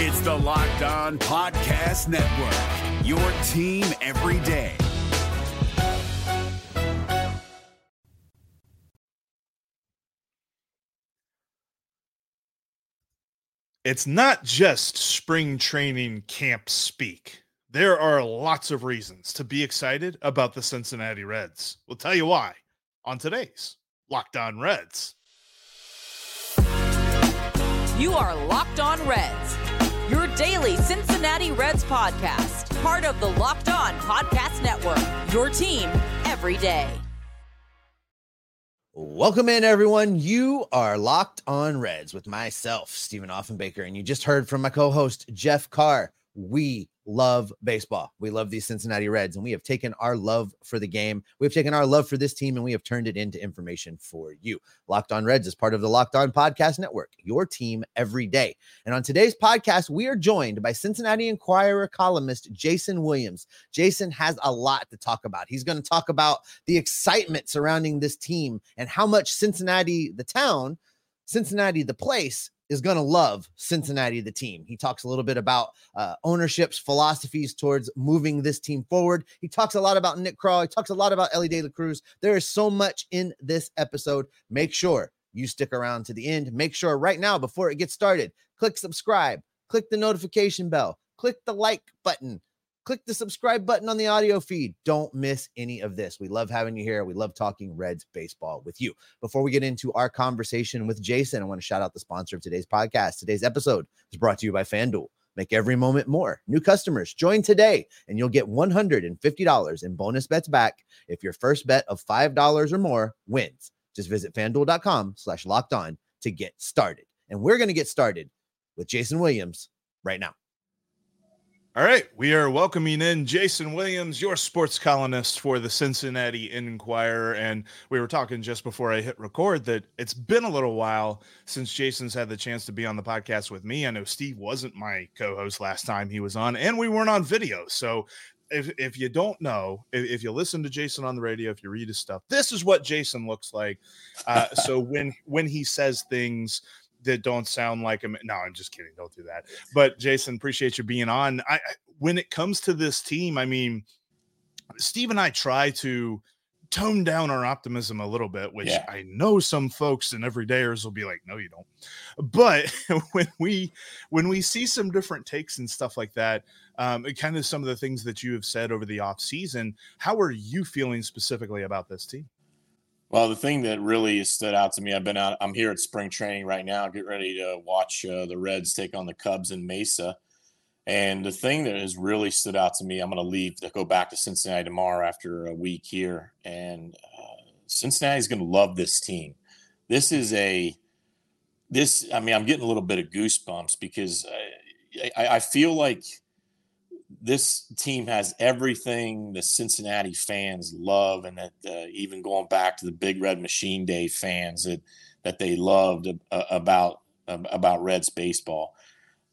It's the Locked On Podcast Network, your team every day. It's not just spring training camp speak. There are lots of reasons to be excited about the Cincinnati Reds. We'll tell you why on today's Locked On Reds. You are Locked On Reds, your daily Cincinnati Reds podcast, part of the Locked On Podcast Network, your team every day. Welcome in, everyone. You are Locked On Reds with myself, Stephen Offenbaker, and you just heard from my co host, Jeff Carr. We love baseball. We love these Cincinnati Reds, and we have taken our love for the game. We've taken our love for this team, and we have turned it into information for you. Locked On Reds is part of the Locked On Podcast Network, your team every day. And on today's podcast, we are joined by Cincinnati Enquirer columnist Jason Williams. Jason has a lot to talk about. He's going to talk about the excitement surrounding this team and how much Cincinnati, the town, Cincinnati, the place, is going to love Cincinnati, the team. He talks a little bit about uh, ownership's philosophies towards moving this team forward. He talks a lot about Nick Krall. He talks a lot about Elly De La Cruz. There is so much in this episode. Make sure you stick around to the end. Make sure right now, before it gets started, click subscribe, click the notification bell, click the like button click the subscribe button on the audio feed. Don't miss any of this. We love having you here. We love talking Reds baseball with you. Before we get into our conversation with Jason, I want to shout out the sponsor of today's podcast. Today's episode is brought to you by FanDuel. Make every moment more. New customers, join today and you'll get $150 in bonus bets back if your first bet of $5 or more wins. Just visit fanduel.com slash locked on to get started. And we're going to get started with Jason Williams right now. All right, we are welcoming in Jason Williams, your sports columnist for the Cincinnati Enquirer. And we were talking just before I hit record that it's been a little while since Jason's had the chance to be on the podcast with me. I know Steve wasn't my co host last time he was on, and we weren't on video. So if, if you don't know, if, if, you listen to Jason on the radio, if you read his stuff, this is what Jason looks like. Uh, so when when he says things that don't sound like him. No, I'm just kidding. Don't do that. But Jason, appreciate you being on. I when it comes to this team, I mean, Steve and I try to tone down our optimism a little bit, which yeah. I know some folks and everydayers will be like, no, you don't. But when we when we see some different takes and stuff like that, um, kind of some of the things that you have said over the off season, how are you feeling specifically about this team? Well, the thing that really stood out to me, I've been out, I'm here at spring training right now, get ready to watch uh, the Reds take on the Cubs in Mesa. And the thing that has really stood out to me, I'm going to leave to go back to Cincinnati tomorrow after a week here. And uh, Cincinnati's going to love this team. This is a, this, I mean, I'm getting a little bit of goosebumps because I, I, I feel like this team has everything the Cincinnati fans love, and that uh, even going back to the Big Red Machine Day fans that that they loved uh, about about Reds baseball.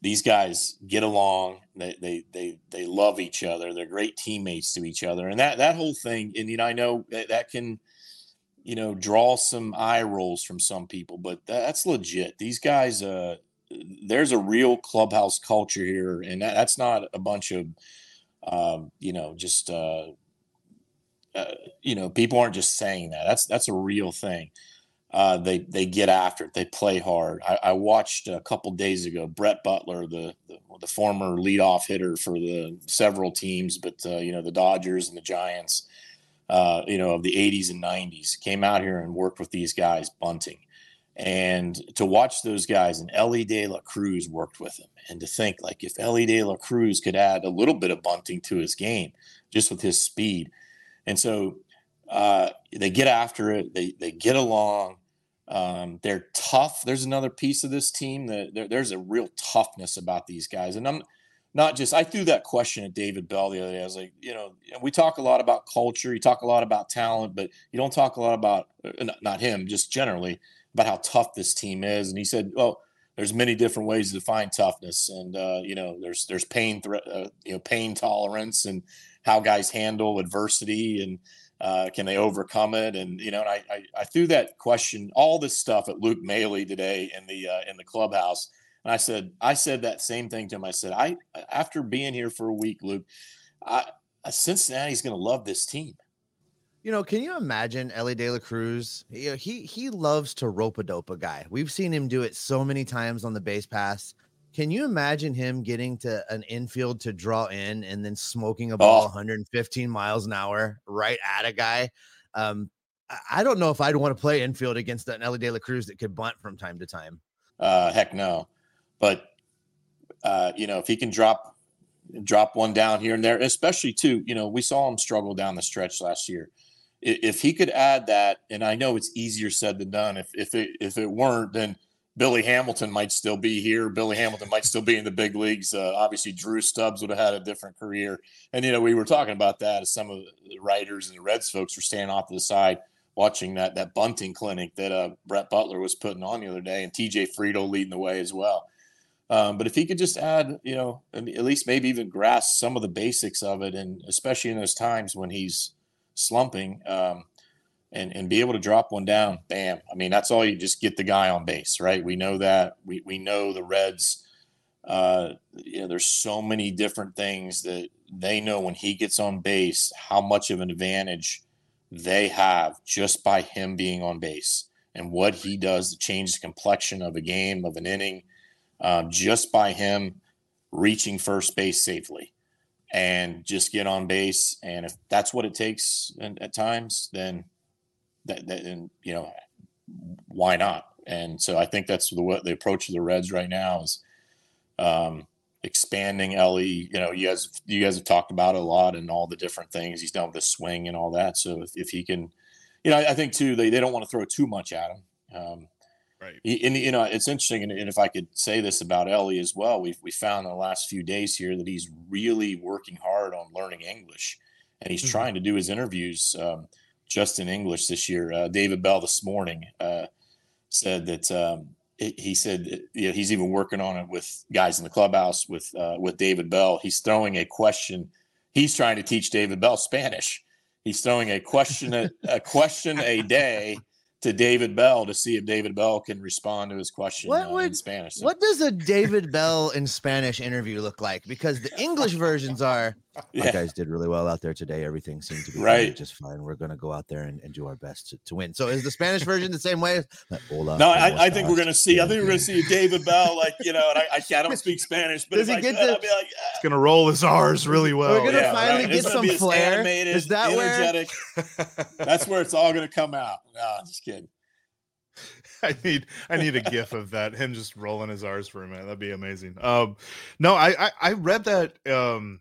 These guys get along. They, they they they love each other. They're great teammates to each other, and that that whole thing. And you know, I know that, that can you know draw some eye rolls from some people, but that's legit. These guys, uh, there's a real clubhouse culture here, and that, that's not a bunch of, um, you know, just uh, uh, you know, people aren't just saying that. That's that's a real thing. Uh, they they get after it. They play hard. I, I watched a couple days ago Brett Butler, the, the, the former leadoff hitter for the several teams, but uh, you know the Dodgers and the Giants, uh, you know of the 80s and 90s, came out here and worked with these guys bunting and to watch those guys and Elly De La Cruz worked with him, and to think like if Elly De La Cruz could add a little bit of bunting to his game, just with his speed, and so uh, they get after it, they they get along, um, they're tough. There's another piece of this team that there, there's a real toughness about these guys, and I'm not just I threw that question at David Bell the other day. I was like, you know, we talk a lot about culture, you talk a lot about talent, but you don't talk a lot about uh, not him, just generally about how tough this team is, and he said, "Well, there's many different ways to define toughness, and uh, you know, there's there's pain, uh, you know, pain tolerance, and how guys handle adversity, and uh, can they overcome it? And you know, and I, I, I threw that question, all this stuff at Luke Maile today in the uh, in the clubhouse. And I said, I said that same thing to him. I said, I after being here for a week, Luke, I, Cincinnati's going to love this team. You know, can you imagine Elly De La Cruz? He, he he loves to rope a dope a guy. We've seen him do it so many times on the base pass. Can you imagine him getting to an infield to draw in and then smoking a ball oh. 115 miles an hour right at a guy? Um, I don't know if I'd want to play infield against an Elly De La Cruz that could bunt from time to time. Uh, heck no. But uh, you know, if he can drop drop one down here and there, especially too, you know, we saw him struggle down the stretch last year if he could add that, and I know it's easier said than done. If if it if it weren't, then Billy Hamilton might still be here. Billy Hamilton might still be in the big leagues. Uh, obviously, Drew Stubbs would have had a different career. And you know, we were talking about that as some of the writers and the Reds folks were standing off to the side watching that that bunting clinic that uh, Brett Butler was putting on the other day, and TJ Friedl leading the way as well. Um, but if he could just add, you know, at least maybe even grasp some of the basics of it, and especially in those times when he's slumping um, and, and be able to drop one down, bam. I mean, that's all you just get the guy on base, right? We know that. We, we know the Reds, uh, you know, there's so many different things that they know when he gets on base, how much of an advantage they have just by him being on base and what he does to change the complexion of a game, of an inning, uh, just by him reaching first base safely and just get on base. And if that's what it takes and, at times, then that, that and you know why not? And so I think that's the the approach of the Reds right now is um, expanding Elly. You know, you guys you guys have talked about it a lot and all the different things he's done with the swing and all that. So if, if he can, you know, I, I think too they, they don't want to throw too much at him. Um, Right. And you know, it's interesting, and, if I could say this about Elly as well, we've we found in the last few days here that he's really working hard on learning English, and he's mm-hmm. trying to do his interviews um, just in English this year. Uh, David Bell this morning uh, said that um, he said you know, he's even working on it with guys in the clubhouse with uh, with David Bell. He's throwing a question. He's trying to teach David Bell Spanish. He's throwing a question a, a question a day to David Bell to see if David Bell can respond to his question what uh, would, in Spanish. So. What does a David Bell in Spanish interview look like? Because the English versions are, yeah. guys did really well out there today. Everything seemed to be right. just fine. We're going to go out there and, and do our best to, to, win. So is the Spanish version the same way? Hola, no, I, I, think we're going to see. I think we're going to see David Bell, like you know, and I, I, I don't speak Spanish, but does he get the, like, It's going to roll his R's really well. We're going to yeah, finally right. get some flair. Animated, is that energetic. where? That's where it's all going to come out. No, I'm just kidding. I need I need a gif of that him just rolling his R's for a minute. That'd be amazing. Um, no, I, I I, read that. Um,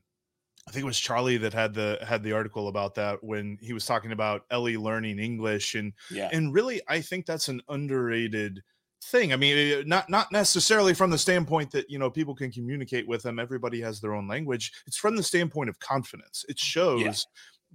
I think it was Charlie that had the had the article about that when he was talking about Elly learning English and yeah. and really I think that's an underrated thing. I mean, eh, not not necessarily from the standpoint that you know people can communicate with them. Everybody has their own language. It's from the standpoint of confidence. It shows. Yeah.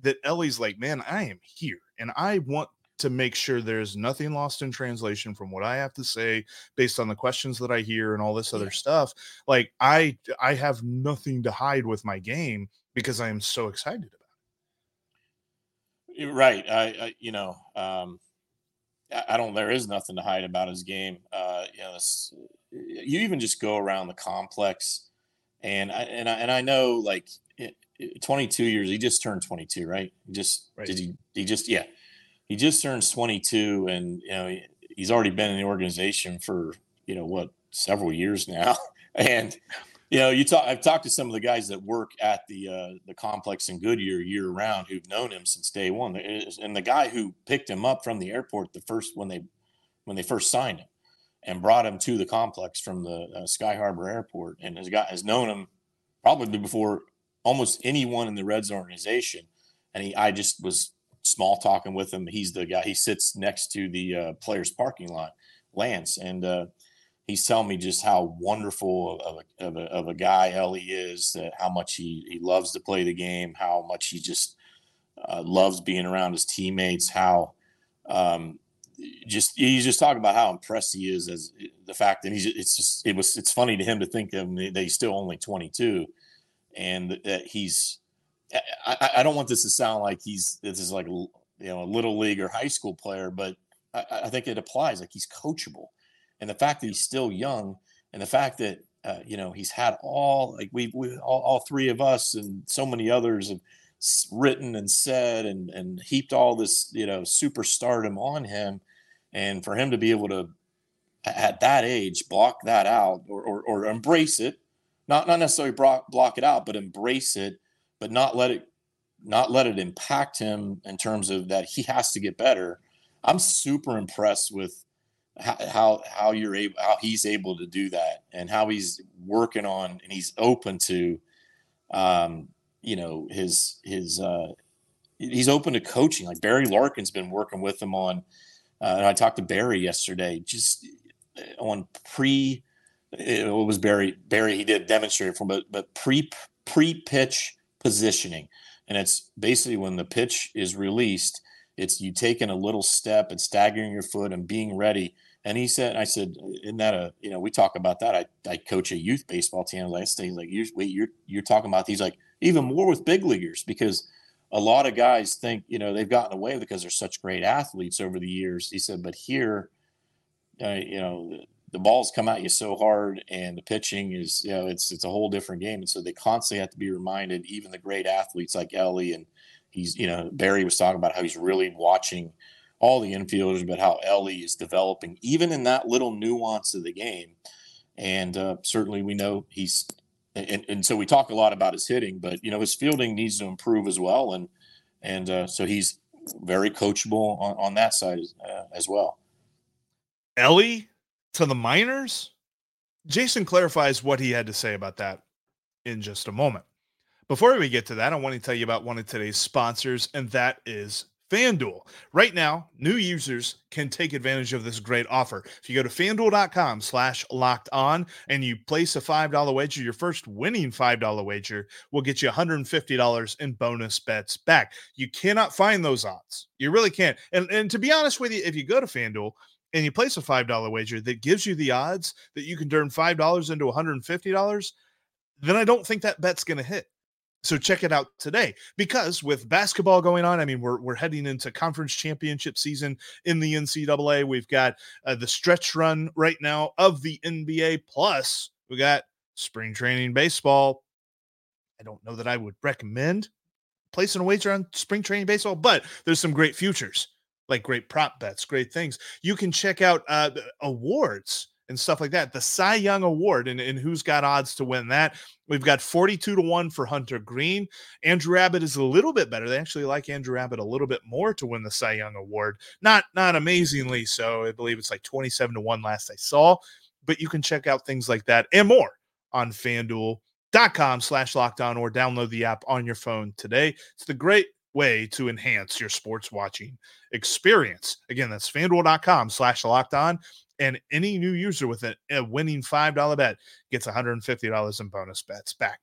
That Elly's like, man, I am here and I want to make sure there's nothing lost in translation from what I have to say based on the questions that I hear and all this other yeah. stuff. Like I I have nothing to hide with my game because I am so excited about it. Right. I, I you know, um I don't there is nothing to hide about his game. Uh you know, this, you even just go around the complex and I and I and I know like 22 years he just turned 22 right just right. did he he just yeah he just turns 22 and you know he's already been in the organization for you know what several years now and you know you talk i've talked to some of the guys that work at the uh, the complex in goodyear year round who've known him since day one and the guy who picked him up from the airport the first when they when they first signed him and brought him to the complex from the uh, sky harbor airport and has got has known him probably before almost anyone in the reds organization and he i just was small talking with him. He's the guy. He sits next to the uh, players' parking lot, Lance, and uh, he's telling me just how wonderful of a, of a, of a guy Elly is. That how much he he loves to play the game. How much he just uh, loves being around his teammates. How um, just he's just talking about how impressed he is as the fact that he's it's just it was it's funny to him to think of that he's still only 22 and that he's I, I, don't want this to sound like he's this is like you know a little league or high school player, but I, I, think it applies. Like he's coachable, and the fact that he's still young, And the fact that uh, you know he's had all like we we all, all three of us and so many others have written and said and and heaped all this you know superstardom on him, and for him to be able to at that age block that out or or, or embrace it, not not necessarily block block it out, but embrace it, but not let it not let it impact him in terms of that he has to get better. I'm super impressed with how how you're able how he's able to do that and how he's working on and he's open to um you know his his uh he's open to coaching. Like barry larkin's been working with him on uh, and i talked to barry yesterday just uh, on pre it was barry barry he did demonstrate from but but pre pre pitch positioning. And it's basically when the pitch is released it's you taking a little step and staggering your foot and being ready and he said, I said, isn't that a, you know, we talk about that. I, I coach a youth baseball team. Last day, he's like, you wait, you're, you're talking about these, like even more with big leaguers because a lot of guys think, you know, they've gotten away because they're such great athletes over the years. He said, but here, uh, you know, the, the balls come at you so hard and the pitching is, you know, it's, it's a whole different game. And so they constantly have to be reminded, even the great athletes like Elly and he's, you know, Barry was talking about how he's really watching, all the infielders, but how Elly is developing, even in that little nuance of the game. And uh, certainly we know he's, and, and so we talk a lot about his hitting, but you know his fielding needs to improve as well, and and uh, so he's very coachable on, on that side uh, as well. Elly to the minors. Jason clarifies what he had to say about that in just a moment. Before we get to that, I want to tell you about one of today's sponsors, and that is FanDuel. Right now, new users can take advantage of this great offer. If you go to fanduel.com slash locked on and you place a $5 wager, your first winning $5 wager will get you $150 in bonus bets back. You cannot find those odds. You really can't. And, and to be honest with you, if you go to FanDuel and you place a $5 wager that gives you the odds that you can turn $5 into $150, then I don't think that bet's going to hit. So check it out today because with basketball going on, I mean, we're, we're heading into conference championship season in the NCAA. We've got uh, the stretch run right now of the NBA. Plus, we got spring training baseball. I don't know that I would recommend placing a wager on spring training baseball, but there's some great futures, like great prop bets, great things. You can check out uh, awards and stuff like that. The Cy Young Award and, and who's got odds to win that. We've got 42 to 1 for Hunter Greene. Andrew Abbott is a little bit better. They actually like Andrew Abbott a little bit more to win the Cy Young Award. Not not amazingly so. I believe it's like 27 to 1 last I saw. But you can check out things like that and more on fanduel.com slash locked on or download the app on your phone today. It's the great way to enhance your sports watching experience. Again, that's fanduel.com slash locked on and any new user with a, a winning $5 bet gets $150 in bonus bets back.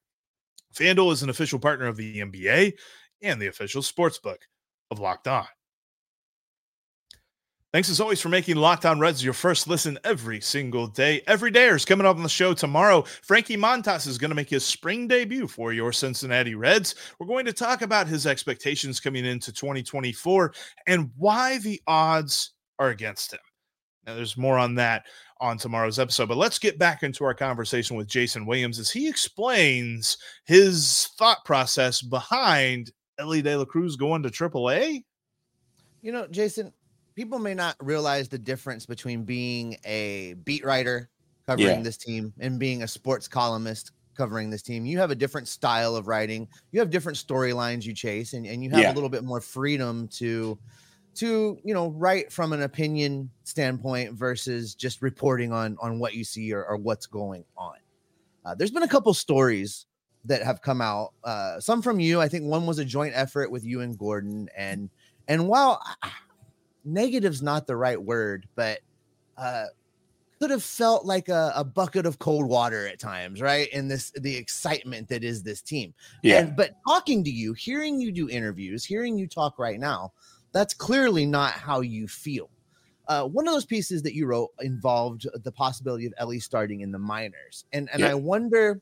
FanDuel is an official partner of the NBA and the official sports book of Locked On. Thanks as always for making Locked On Reds your first listen every single day. Every day is coming up on the show tomorrow. Frankie Montas is going to make his spring debut for your Cincinnati Reds. We're going to talk about his expectations coming into 2024 and why the odds are against him. Now, there's more on that on tomorrow's episode, but let's get back into our conversation with Jason Williams as he explains his thought process behind Elly De La Cruz going to AAA. You know, Jason, people may not realize the difference between being a beat writer covering yeah. this team and being a sports columnist covering this team. You have a different style of writing, you have different storylines you chase, and, and you have yeah. a little bit more freedom to to you know write from an opinion standpoint versus just reporting on on what you see or, or what's going on uh, there's been a couple stories that have come out uh, some from you i think one was a joint effort with you and gordon and and while uh, negative's not the right word but uh could have felt like a, a, bucket of cold water at times, right? In this the excitement that is this team. Yeah. And, but talking to you, hearing you do interviews, hearing you talk right now, that's clearly not how you feel. Uh, one of those pieces that you wrote involved the possibility of Elly starting in the minors, and and yeah. I wonder,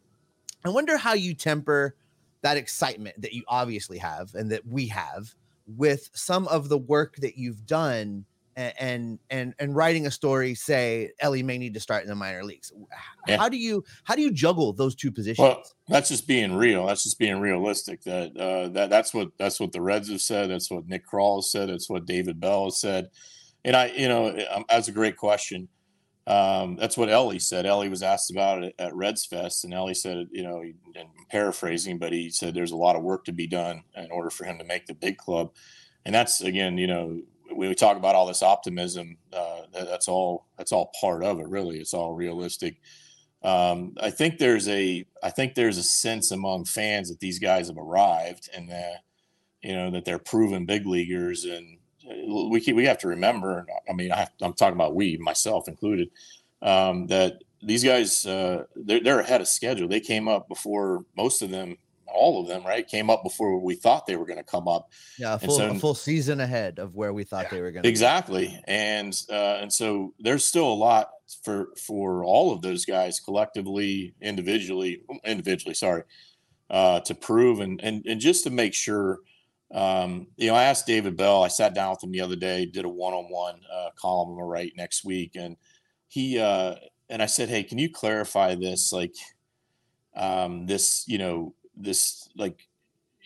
I wonder how you temper that excitement that you obviously have and that we have with some of the work that you've done and and and writing a story say Elly may need to start in the minor leagues. Yeah. How do you how do you juggle those two positions? Well, that's just being real. That's just being realistic. That uh, that that's what that's what the Reds have said. That's what Nick Krall has said. That's what David Bell has said. And I, you know, um, that's a great question. Um, that's what Elly said. Elly was asked about it at Reds Fest, and Elly said, you know, and paraphrasing, but he said there's a lot of work to be done in order for him to make the big club. And that's again, you know, we talk about all this optimism, uh, that's all that's all part of it. Really, it's all realistic. Um, I think there's a I think there's a sense among fans that these guys have arrived and that you know that they're proven big leaguers and uh, we we have to remember. I mean, I am talking about we myself included um, that these guys uh, they're, they're ahead of schedule. They came up before most of them all of them, right, came up before we thought they were going to come up. Yeah, a full, so, a full, season ahead of where we thought they were going to. Exactly, be. and uh, and so there's still a lot for for all of those guys collectively, individually, individually, sorry, uh, to prove and and and just to make sure. Um, you know, I asked David Bell. I sat down with him the other day, did a one-on-one uh, column I'm gonna write next week, and he uh, and I said, "Hey, can you clarify this? Like, um, this, you know, this like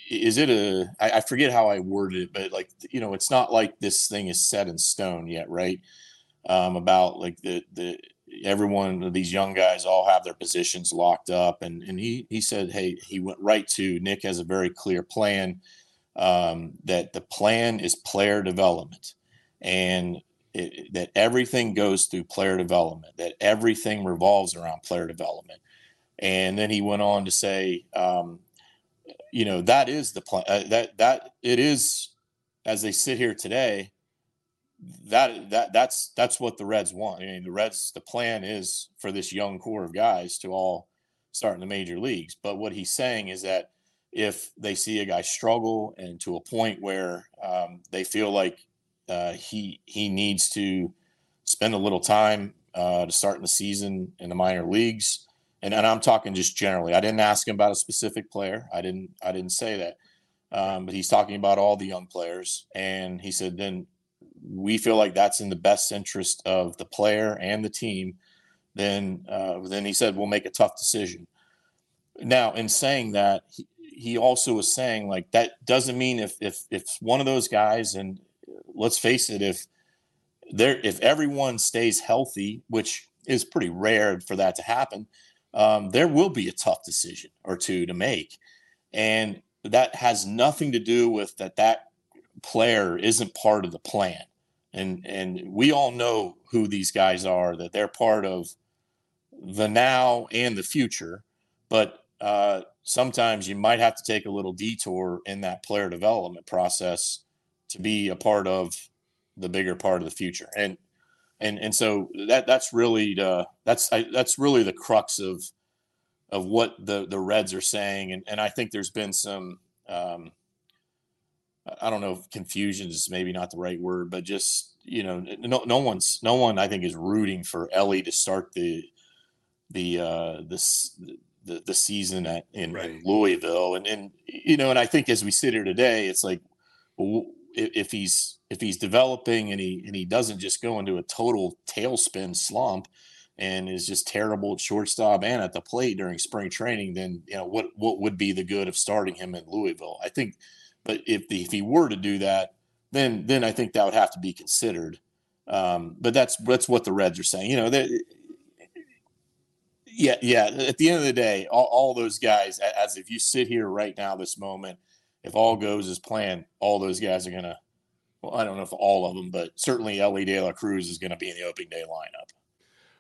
is it a I, I forget how I worded it, but like you know, it's not like this thing is set in stone yet, right? Um, about like the the everyone of these young guys all have their positions locked up, and and he he said, hey, he went right to Nick has a very clear plan. Um, that the plan is player development, and it, that everything goes through player development. That everything revolves around player development and then he went on to say, um, you know, that is the plan. Uh, that that it is as they sit here today. That that that's that's what the Reds want. I mean, the Reds. The plan is for this young core of guys to all start in the major leagues. But what he's saying is that if they see a guy struggle and to a point where um, they feel like uh, he he needs to spend a little time uh, to start in the season in the minor leagues, and, and I'm talking just generally. I didn't ask him about a specific player. I didn't I didn't say that. Um, but he's talking about all the young players, and he said then we feel like that's in the best interest of the player and the team. Then uh, then he said we'll make a tough decision. Now, in saying that, he, he also was saying like that doesn't mean if if if one of those guys and let's face it if there if everyone stays healthy, which is pretty rare for that to happen um, there will be a tough decision or two to make. And that has nothing to do with that that player isn't part of the plan. And and we all know who these guys are, that they're part of the now and the future. But uh, sometimes you might have to take a little detour in that player development process to be a part of the bigger part of the future. And and and so that that's really the that's I, that's really the crux of of what the the Reds are saying, and and I think there's been some. Um, I don't know if confusion is maybe not the right word, but just you know, no, no one's no one I think is rooting for Elly to start the the uh, this the, the season at in, right. in, Louisville, and and you know, and I think as we sit here today, it's like, well, if he's if he's developing and he and he doesn't just go into a total tailspin slump and is just terrible at shortstop and at the plate during spring training, then you know what what would be the good of starting him in Louisville? I think, but if the, if he were to do that, then then I think that would have to be considered. Um, but that's that's what the Reds are saying. You know that. Yeah, yeah. At the end of the day, all, all those guys, as if you sit here right now, this moment, if all goes as planned, all those guys are gonna. Well, I don't know if all of them, but certainly Elly De La Cruz is going to be in the opening day lineup.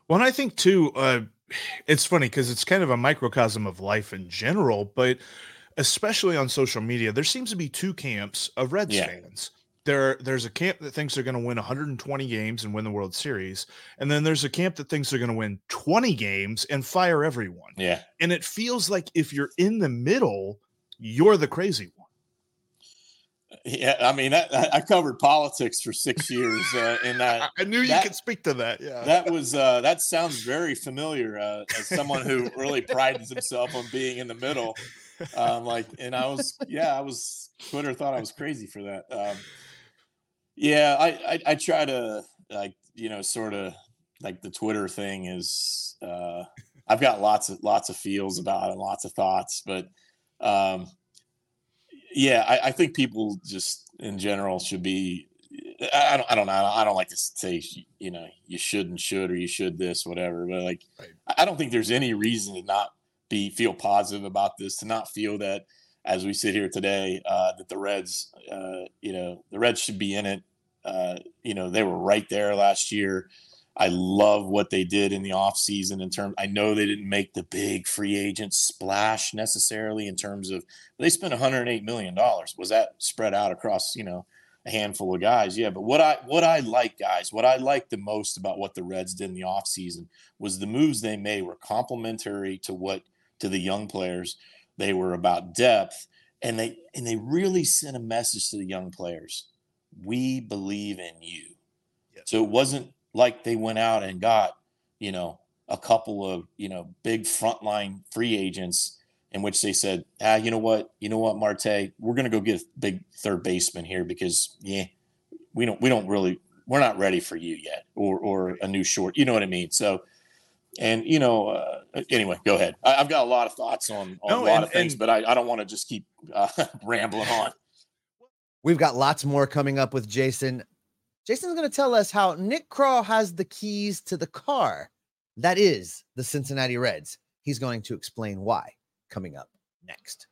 Well, and I think too, uh, it's funny because it's kind of a microcosm of life in general, but especially on social media, there seems to be two camps of Reds yeah. fans. There, there's a camp that thinks they're going to win 120 games and win the World Series, and then there's a camp that thinks they're going to win 20 games and fire everyone. Yeah, and it feels like if you're in the middle, you're the crazy one. Yeah, I mean, that, I covered politics for six years, uh, and that I knew you that, could speak to that. Yeah, that was uh, that sounds very familiar uh, as someone who really prides himself on being in the middle. Um, like, and I was, yeah, I was. Twitter thought I was crazy for that. Um, Yeah, I, I, I try to like you know sort of like the Twitter thing is. uh I've got lots of lots of feels about it and lots of thoughts, but um, yeah, I, I think people just in general should be I don't, I don't know. I don't like to say, you know, you should and should, or you should this, whatever. But like, right. I don't think there's any reason to not be feel positive about this, to not feel that as we sit here today, uh, that the Reds, uh, you know, the Reds should be in it. Uh, you know, they were right there last year. I love what they did in the offseason in terms I know they didn't make the big free agent splash necessarily in terms of they spent 108 million dollars. Was that spread out across, you know, a handful of guys? Yeah, but what I what I like guys, what I like the most about what the Reds did in the offseason was the moves they made were complementary to what to the young players. They were about depth and they and they really sent a message to the young players. We believe in you. Yes. So it wasn't like they went out and got, you know, a couple of, you know, big frontline free agents in which they said, ah, you know what, you know what, Marte, we're going to go get a big third baseman here because, yeah, we don't, we don't really, we're not ready for you yet, or or a new short. You know what I mean? So, and you know, uh, anyway, go ahead. I, have got a lot of thoughts on, on no, a lot and, of things, but I, I don't want to just keep uh, rambling on. We've got lots more coming up with Jason. Jason's going to tell us how Nick Krall has the keys to the car that is the Cincinnati Reds. He's going to explain why coming up next.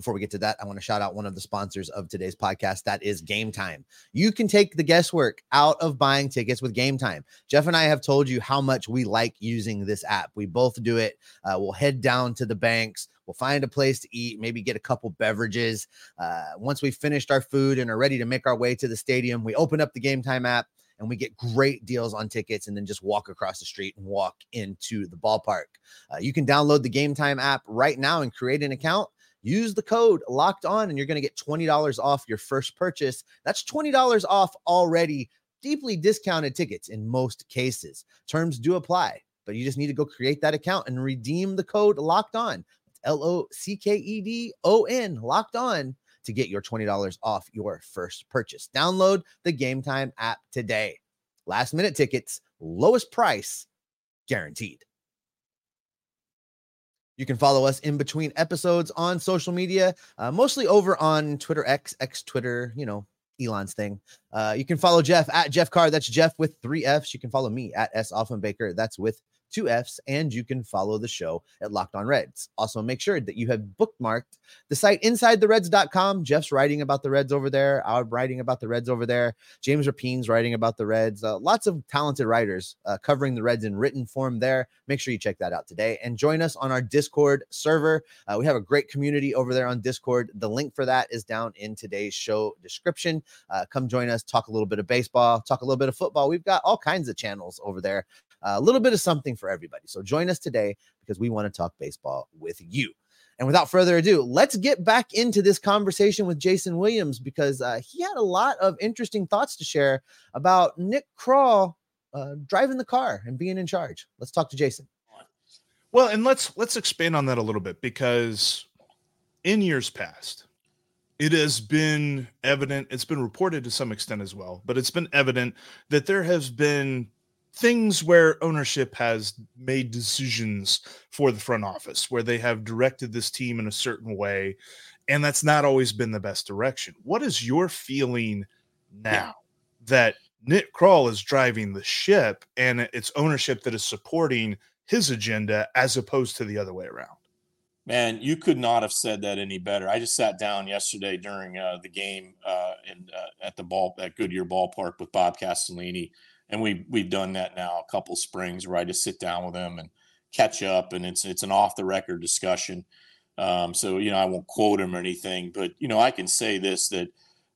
Before we get to that, I want to shout out one of the sponsors of today's podcast. That is Gametime. You can take the guesswork out of buying tickets with Gametime. Jeff and I have told you how much we like using this app. We both do it. Uh, we'll head down to the banks. We'll find a place to eat, maybe get a couple beverages. Uh, once we've finished our food and are ready to make our way to the stadium, we open up the Gametime app and we get great deals on tickets and then just walk across the street and walk into the ballpark. Uh, you can download the Gametime app right now and create an account. Use the code locked on and you're going to get $20 off your first purchase. That's $20 off already deeply discounted tickets in most cases. Terms do apply, but you just need to go create that account and redeem the code locked on. L O C K E D O N, locked on to get your $20 off your first purchase. Download the Gametime app today. Last minute tickets, lowest price guaranteed. You can follow us in between episodes on social media, uh, mostly over on Twitter X, X Twitter, you know, Elon's thing. Uh, you can follow Jeff at Jeff Carr. That's Jeff with three F's. You can follow me at S Offenbaker. That's with two F's, and you can follow the show at Locked On Reds. Also, make sure that you have bookmarked the site InsideTheReds.com. Jeff's writing about the Reds over there. I'm writing about the Reds over there. James Rapien's writing about the Reds. Uh, lots of talented writers uh, covering the Reds in written form there. Make sure you check that out today and join us on our Discord server. Uh, we have a great community over there on Discord. The link for that is down in today's show description. Uh, come join us, talk a little bit of baseball, talk a little bit of football. We've got all kinds of channels over there a little bit of something for everybody. So join us today because we want to talk baseball with you. And without further ado, let's get back into this conversation with Jason Williams because uh, he had a lot of interesting thoughts to share about Nick Krall uh, driving the car and being in charge. Let's talk to Jason. Well, and let's let's expand on that a little bit because in years past, it has been evident, it's been reported to some extent as well, but it's been evident that there has been things where ownership has made decisions for the front office where they have directed this team in a certain way and that's not always been the best direction what is your feeling now yeah. that nick Krall is driving the ship and it's ownership that is supporting his agenda as opposed to the other way around Man, you could not have said that any better. I just sat down yesterday during uh, the game uh, in, uh, at the ball at Goodyear Ballpark with Bob Castellini, and we we've done that now a couple springs where I just sit down with him and catch up, and it's it's an off the record discussion. Um, so you know I won't quote him or anything, but you know I can say this that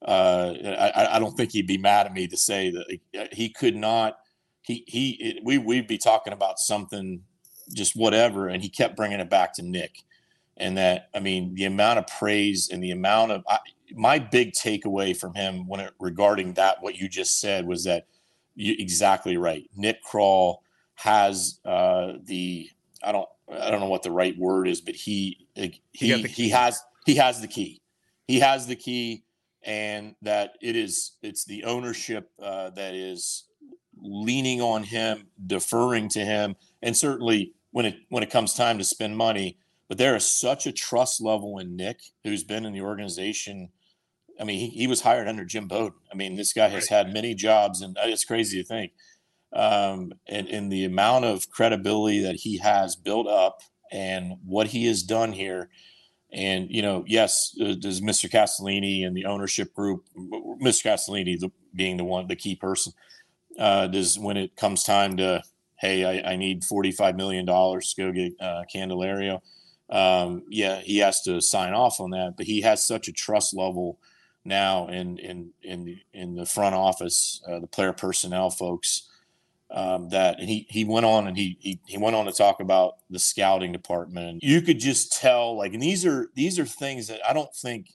uh, I, I don't think he'd be mad at me to say that he could not. He he it, we we'd be talking about something just whatever, and he kept bringing it back to Nick, and that I mean the amount of praise and the amount of I, my big takeaway from him when it regarding that what you just said was that you, exactly right. Nick Krall has uh, the I don't I don't know what the right word is, but he he he, he has he has the key. He has the key, and that it is it's the ownership uh, that is leaning on him, deferring to him, and certainly when it when it comes time to spend money. But there is such a trust level in Nick, who's been in the organization. I mean, he, he was hired under Jim Bowden. I mean, this guy has had many jobs, and it's crazy to think. Um, and, and the amount of credibility that he has built up and what he has done here. And, you know, yes, uh, does Mr. Castellini and the ownership group, Mr. Castellini the, being the one, the key person, uh, does when it comes time to, hey, I, I need $45 million to go get uh, Candelario. Um, yeah, he has to sign off on that, but he has such a trust level now in, in, in, the, in the front office, uh, the player personnel folks, um, that and he he went on and he, he he went on to talk about the scouting department. You could just tell like and these are these are things that I don't think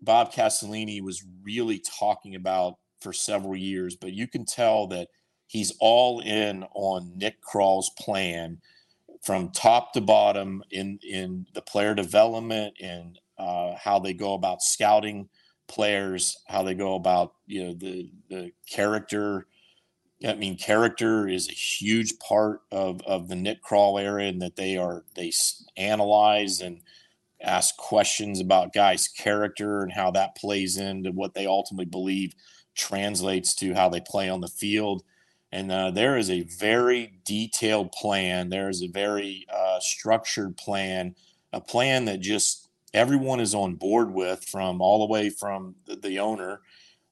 Bob Castellini was really talking about for several years but you can tell that he's all in on Nick Krall's plan from top to bottom in in the player development and uh, how they go about scouting players how they go about you know the the character I mean, character is a huge part of, of the Nick Krall area, and that they are they analyze and ask questions about guys' character and how that plays into what they ultimately believe translates to how they play on the field. And uh, there is a very detailed plan. There is a very uh, structured plan, a plan that just everyone is on board with, from all the way from the, the owner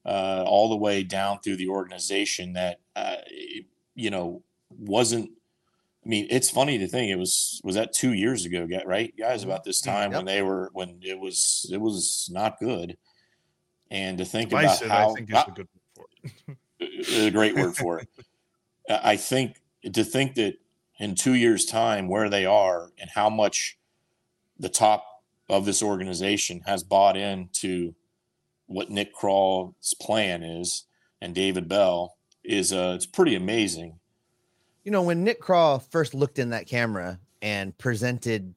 uh, all the way down through the organization that uh, you know wasn't I mean, it's funny to think it was was that two years ago, right, guys? About this mm-hmm. time yep. when they were when it was it was not good, and to think about how I think is a good word for it. a great word for it. I think to think that in two years' time where they are and how much the top of this organization has bought into what Nick Krall's plan is and David Bell is uh, it's pretty amazing. You know, when Nick Krall first looked in that camera and presented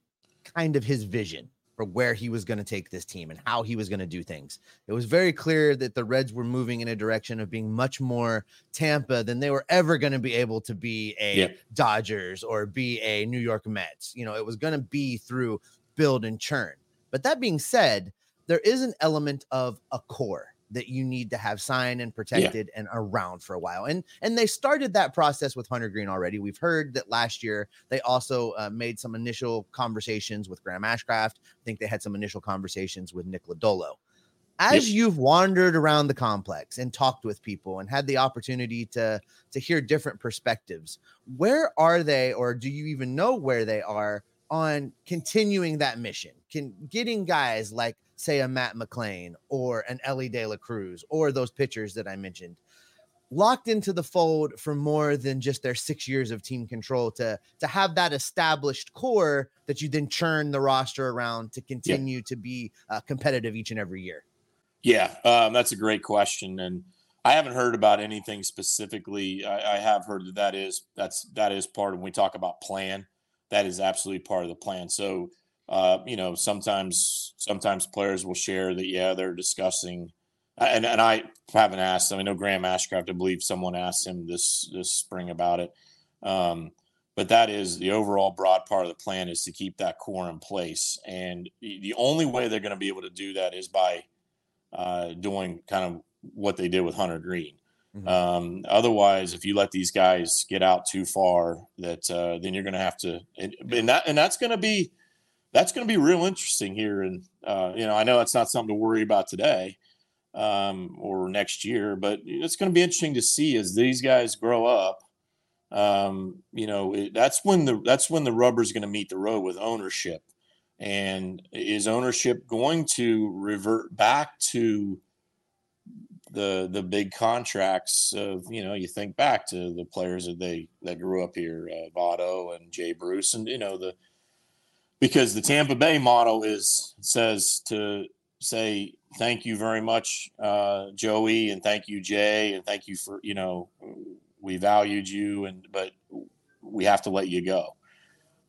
kind of his vision for where he was going to take this team and how he was going to do things. It was very clear that the Reds were moving in a direction of being much more Tampa than they were ever going to be able to be a yeah. Dodgers or be a New York Mets. You know, it was going to be through build and churn. But that being said, there is an element of a core that you need to have signed and protected yeah. and around for a while. And and they started that process with Hunter Greene already. We've heard that last year they also uh, made some initial conversations with Graham Ashcraft. I think they had some initial conversations with Nick Lodolo. As yep. you've wandered around the complex and talked with people and had the opportunity to to hear different perspectives, where are they, or do you even know where they are on continuing that mission? Can getting guys like say a Matt McLain or an Elly De La Cruz or those pitchers that I mentioned locked into the fold for more than just their six years of team control to to have that established core that you then churn the roster around to continue yeah. to be uh, competitive each and every year yeah um, that's a great question and i haven't heard about anything specifically I, I have heard that that is that's that is part of when we talk about plan that is absolutely part of the plan so uh, you know, sometimes sometimes players will share that yeah they're discussing, and and I haven't asked. I, mean, I know Graham Ashcraft. I believe someone asked him this this spring about it. Um, but that is the overall broad part of the plan is to keep that core in place, and the only way they're going to be able to do that is by uh, doing kind of what they did with Hunter Greene. Mm-hmm. Um, otherwise, if you let these guys get out too far, that uh, then you're going to have to, and, and that and that's going to be that's going to be real interesting here. And, uh, you know, I know it's not something to worry about today um, or next year, but it's going to be interesting to see as these guys grow up. Um, you know, it, that's when the that's when the rubber's going to meet the road with ownership. And is ownership going to revert back to the the big contracts of you know you think back to the players that they that grew up here, uh, Votto and Jay Bruce, and you know the because the Tampa Bay model is says to say thank you very much, uh, Joey, and thank you, Jay, and thank you for you know we valued you, and but we have to let you go.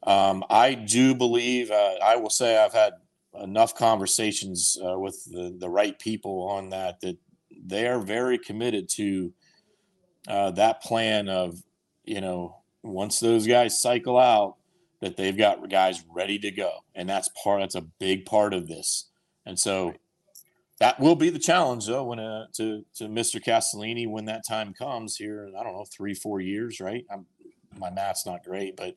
Um, I do believe uh, I will say I've had enough conversations uh, with the, the right people on that that they are very committed to uh, that plan of you know once those guys cycle out that they've got guys ready to go. And that's part that's a big part of this. And so that will be the challenge though when uh, to to Mr. Castellini when that time comes here I don't know three four years right? I'm, my math's not great but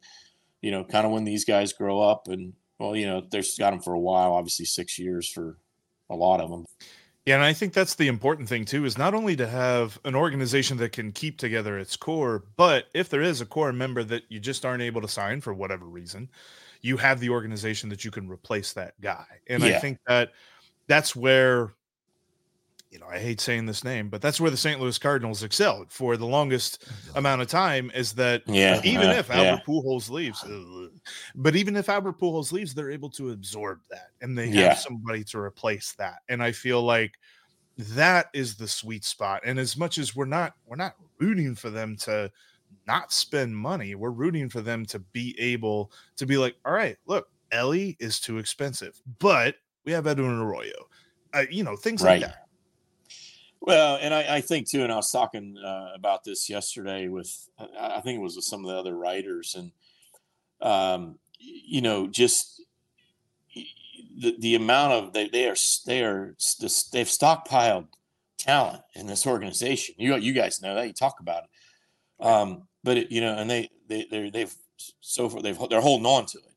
you know kind of when these guys grow up and well you know they've got them for a while obviously six years for a lot of them yeah, and I think that's the important thing too is not only to have an organization that can keep together its core, but if there is a core member that you just aren't able to sign for whatever reason, you have the organization that you can replace that guy. And yeah. I think that that's where you know, I hate saying this name, but that's where the St. Louis Cardinals excelled for the longest amount of time. Is that yeah, even uh, if Albert yeah. Pujols leaves, but even if Albert Pujols leaves, they're able to absorb that and they yeah. have somebody to replace that. And I feel like that is the sweet spot. And as much as we're not, we're not rooting for them to not spend money, we're rooting for them to be able to be like, all right, look, Elly is too expensive, but we have Edwin Arroyo. Uh, you know, things right. like that. Well, and I, I, think too, and I was talking uh, about this yesterday with, I think it was with some of the other writers, and um, you know, just the the amount of they they are they are they've stockpiled talent in this organization. You you guys know that you talk about it, um, but it, you know, and they they they they've so far they've they're holding on to it,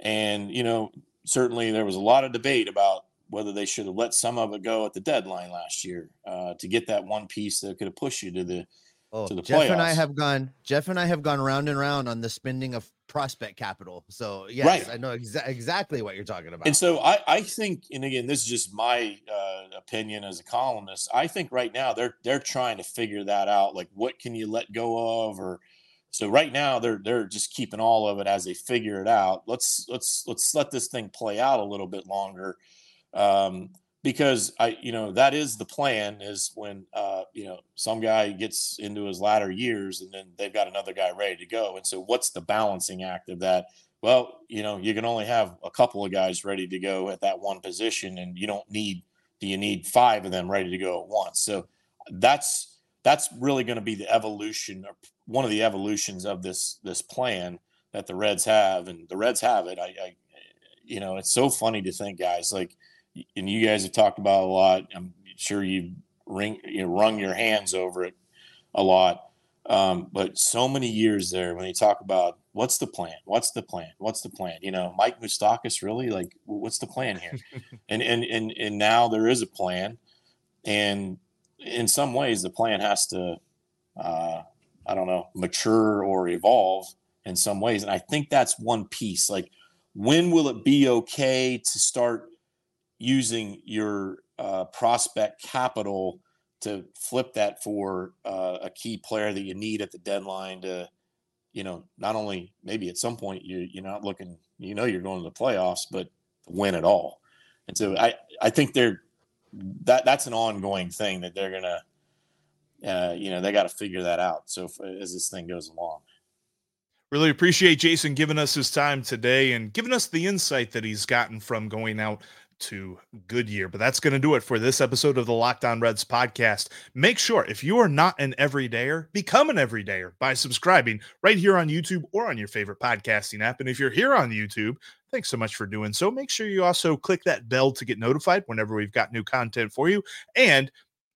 and you know, certainly there was a lot of debate about whether they should have let some of it go at the deadline last year uh, to get that one piece that could have pushed you to the oh, to the Jeff playoffs. and I have gone. Jeff and I have gone round and round on the spending of prospect capital. So yes, right. I know exa- exactly what you're talking about. And so I, I think, and again, this is just my uh, opinion as a columnist. I think right now they're they're trying to figure that out. Like, what can you let go of, or so right now they're they're just keeping all of it as they figure it out. Let's let's let's let this thing play out a little bit longer um, because I, you know, that is the plan. Is when uh, you know some guy gets into his latter years, and then they've got another guy ready to go. And so, what's the balancing act of that? Well, you know, you can only have a couple of guys ready to go at that one position, and you don't need. Do you need five of them ready to go at once? So that's that's really going to be the evolution or one of the evolutions of this this plan that the Reds have, and the Reds have it. I, I you know, it's so funny to think, guys, like and you guys have talked about a lot. I'm sure you've ring you know, wrung your hands over it a lot. Um, but so many years there when you talk about what's the plan, what's the plan, what's the plan? You know, Mike Moustakas really like what's the plan here? and and and and now there is a plan, and in some ways the plan has to, uh, I don't know, mature or evolve in some ways. And I think that's one piece. Like, when will it be okay to start using your uh, prospect capital to flip that for uh, a key player that you need at the deadline to, you know, not only maybe at some point you you're not looking, you know, you're going to the playoffs, but win at all. And so I I think they're that that's an ongoing thing that they're gonna, uh, you know, they got to figure that out. So if, as this thing goes along. Really appreciate Jason giving us his time today and giving us the insight that he's gotten from going out to Goodyear. But that's going to do it for this episode of the Locked On Reds podcast. Make sure if you are not an everydayer, become an everydayer by subscribing right here on YouTube or on your favorite podcasting app. And if you're here on YouTube, thanks so much for doing so. Make sure you also click that bell to get notified whenever we've got new content for you. And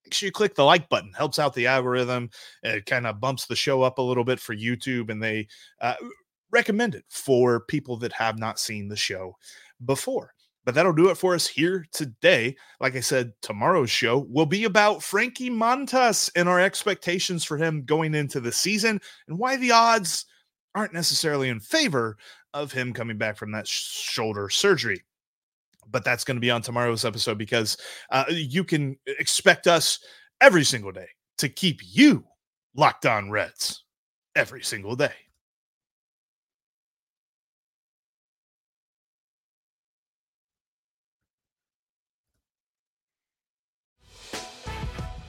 make sure you click the like button helps out the algorithm it kind of bumps the show up a little bit for youtube and they uh, recommend it for people that have not seen the show before but that'll do it for us here today. Like I said, tomorrow's show will be about Frankie Montas and our expectations for him going into the season and why the odds aren't necessarily in favor of him coming back from that sh- shoulder surgery. But that's going to be on tomorrow's episode because uh, you can expect us every single day to keep you locked on Reds every single day.